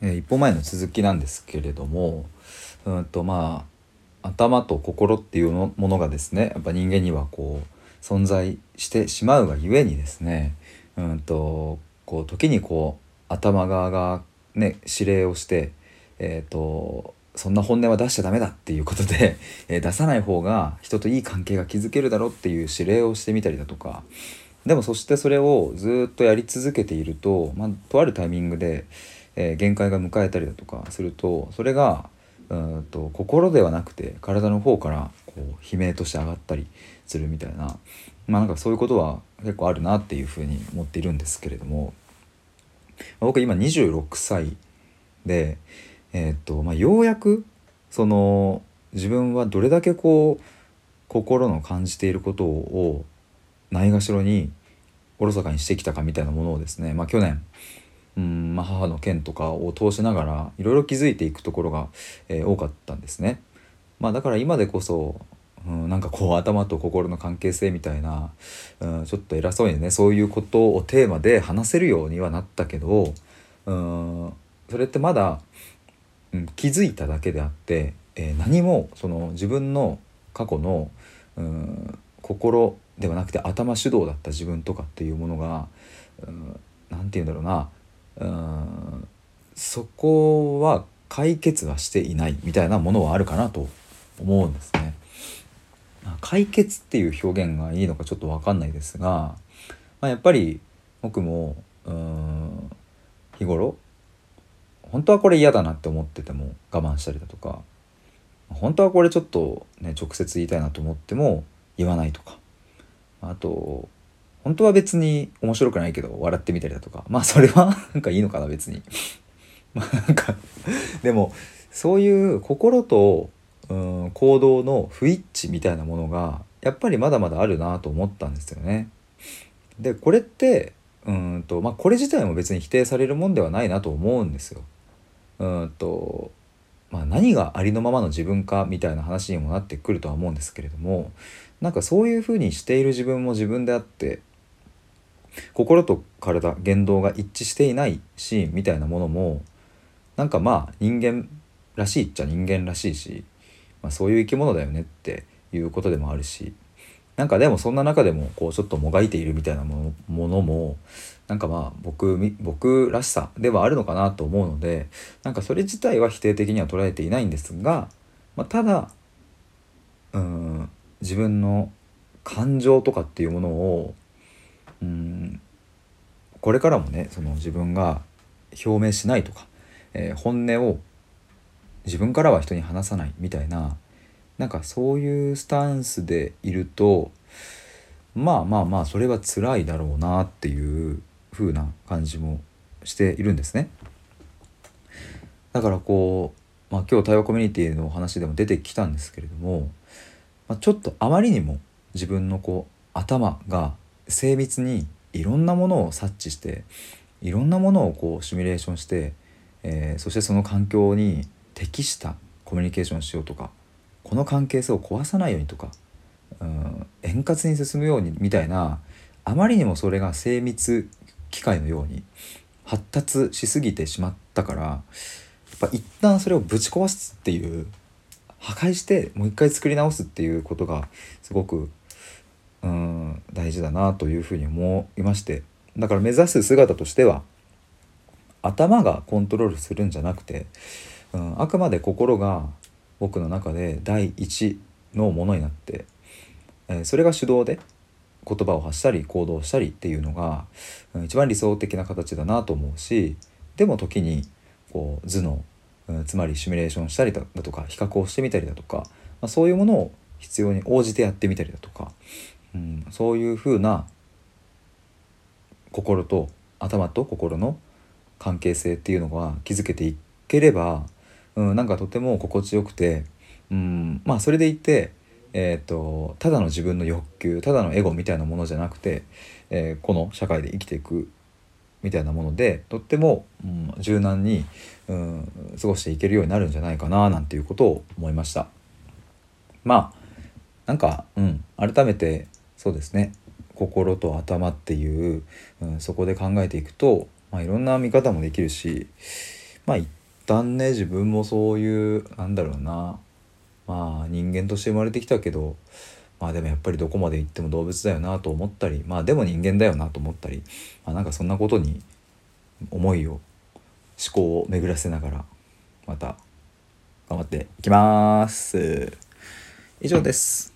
えー、一歩前の続きなんですけれどもうんとまあ頭と心っていうものがですねやっぱ人間にはこう存在してしまうがゆえにですねうんとこう時にこう頭側がね指令をして、えーと、そんな本音は出しちゃダメだっていうことで、え、出さない方が人といい関係が築けるだろうっていう指令をしてみたりだとかでもそしてそれをずっとやり続けていると、まあ、とあるタイミングで、えー、限界が迎えたりだとかするとそれがうんと心ではなくて体の方からこう悲鳴として上がったりするみたいなまあなんかそういうことは結構あるなっていうふうに思っているんですけれども僕今26歳で、えー、とまあ、ようやくその自分はどれだけこう心の感じていることをないがしろにおろそかにしてきたかみたいなものをですね、まあ、去年うんまあ、母の件とかを通しながらいろいろ気づいていくところが、えー、多かったんですね。まあ、だから今でこそ、うん、なんかこう頭と心の関係性みたいな、うん、ちょっと偉そうにねそういうことをテーマで話せるようにはなったけど、うん、それってまだ、うん、気づいただけであって、えー、何もその自分の過去の、うん、心ではなくて頭主導だった自分とかっていうものが何、うん、て言うんだろうなうんそこは解決はしていないみたいなものはあるかなと思うんですね。解決っていう表現がいいのかちょっと分かんないですが、まあ、やっぱり僕もうん日頃本当はこれ嫌だなって思ってても我慢したりだとか本当はこれちょっとね直接言いたいなと思っても言わないとかあと本当は別に面白くないけど笑ってみたりだとかまあそれは なんかいいのかな別に まあなんかでもそういう心とうん行動の不一致みたいなものがやっぱりまだまだあるなと思ったんですよね。でこれってうんとまあこれ自体も別に否定されるもんではないなと思うんですよ。うんとまあ、何がありのままの自分かみたいな話にもなってくるとは思うんですけれどもなんかそういうふうにしている自分も自分であって心と体言動が一致していないシーンみたいなものもなんかまあ人間らしいっちゃ人間らしいし、まあ、そういう生き物だよねっていうことでもあるしなんかでもそんな中でもこうちょっともがいているみたいなものものもなんかまあ僕僕らしさではあるのかなと思うのでなんかそれ自体は否定的には捉えていないんですが、まあ、ただうん自分の感情とかっていうものをうんこれからもねその自分が表明しないとか、えー、本音を自分からは人に話さないみたいななんかそういうスタンスでいるとまあまあまあそれは辛いだろうなっていう風な感じもしているんですね。だからこう、まあ、今日対話コミュニティのお話でも出てきたんですけれども、まあ、ちょっとあまりにも自分のこう頭が精密にいろんなものを察知していろんなものをこうシミュレーションして、えー、そしてその環境に適したコミュニケーションしようとかこの関係性を壊さないようにとかうん円滑に進むようにみたいなあまりにもそれが精密機械のように発達しすぎてしまったからやっぱ一旦それをぶち壊すっていう破壊してもう一回作り直すっていうことがすごくうん大事だなというふうに思いましてだから目指す姿としては頭がコントロールするんじゃなくて、うん、あくまで心が僕の中で第一のものになって、えー、それが主導で言葉を発したり行動したりっていうのが、うん、一番理想的な形だなと思うしでも時にこう図の、うん、つまりシミュレーションしたりだとか比較をしてみたりだとか、まあ、そういうものを必要に応じてやってみたりだとか、うん、そういうふうな心と頭と心の関係性っていうのが築けていければ、うん、なんかとても心地よくて、うん、まあそれでいて、えーと、ただの自分の欲求ただのエゴみたいなものじゃなくて、えー、この社会で生きていくみたいなものでとっても、うん、柔軟に、うん、過ごしていけるようになるんじゃないかななんていうことを思いました。まあなんか、うん、改めてそうですね。心と頭っていう、うん、そこで考えていくと、まあ、いろんな見方もできるしまあ一旦ね自分もそういうなんだろうなまあ人間として生まれてきたけどまあでもやっぱりどこまで行っても動物だよなと思ったりまあでも人間だよなと思ったり、まあ、なんかそんなことに思いを思考を巡らせながらまた頑張っていきます。以上です。